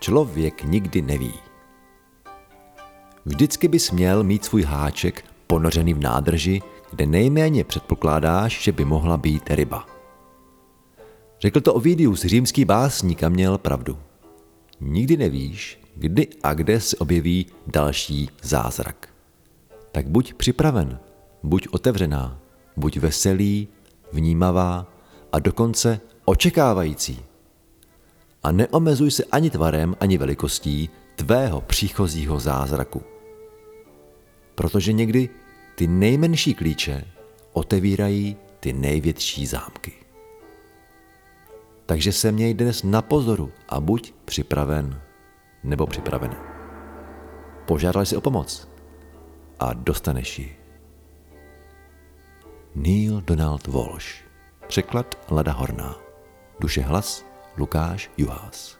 člověk nikdy neví. Vždycky bys měl mít svůj háček ponořený v nádrži, kde nejméně předpokládáš, že by mohla být ryba. Řekl to Ovidius, římský básník a měl pravdu. Nikdy nevíš, kdy a kde se objeví další zázrak. Tak buď připraven, buď otevřená, buď veselý, vnímavá a dokonce očekávající. A neomezuj se ani tvarem, ani velikostí tvého příchozího zázraku. Protože někdy ty nejmenší klíče otevírají ty největší zámky. Takže se měj dnes na pozoru a buď připraven nebo připravený. Požádal si o pomoc a dostaneš ji. Neil Donald Walsh Překlad Lada Horná Duše hlas Lukáš Juhás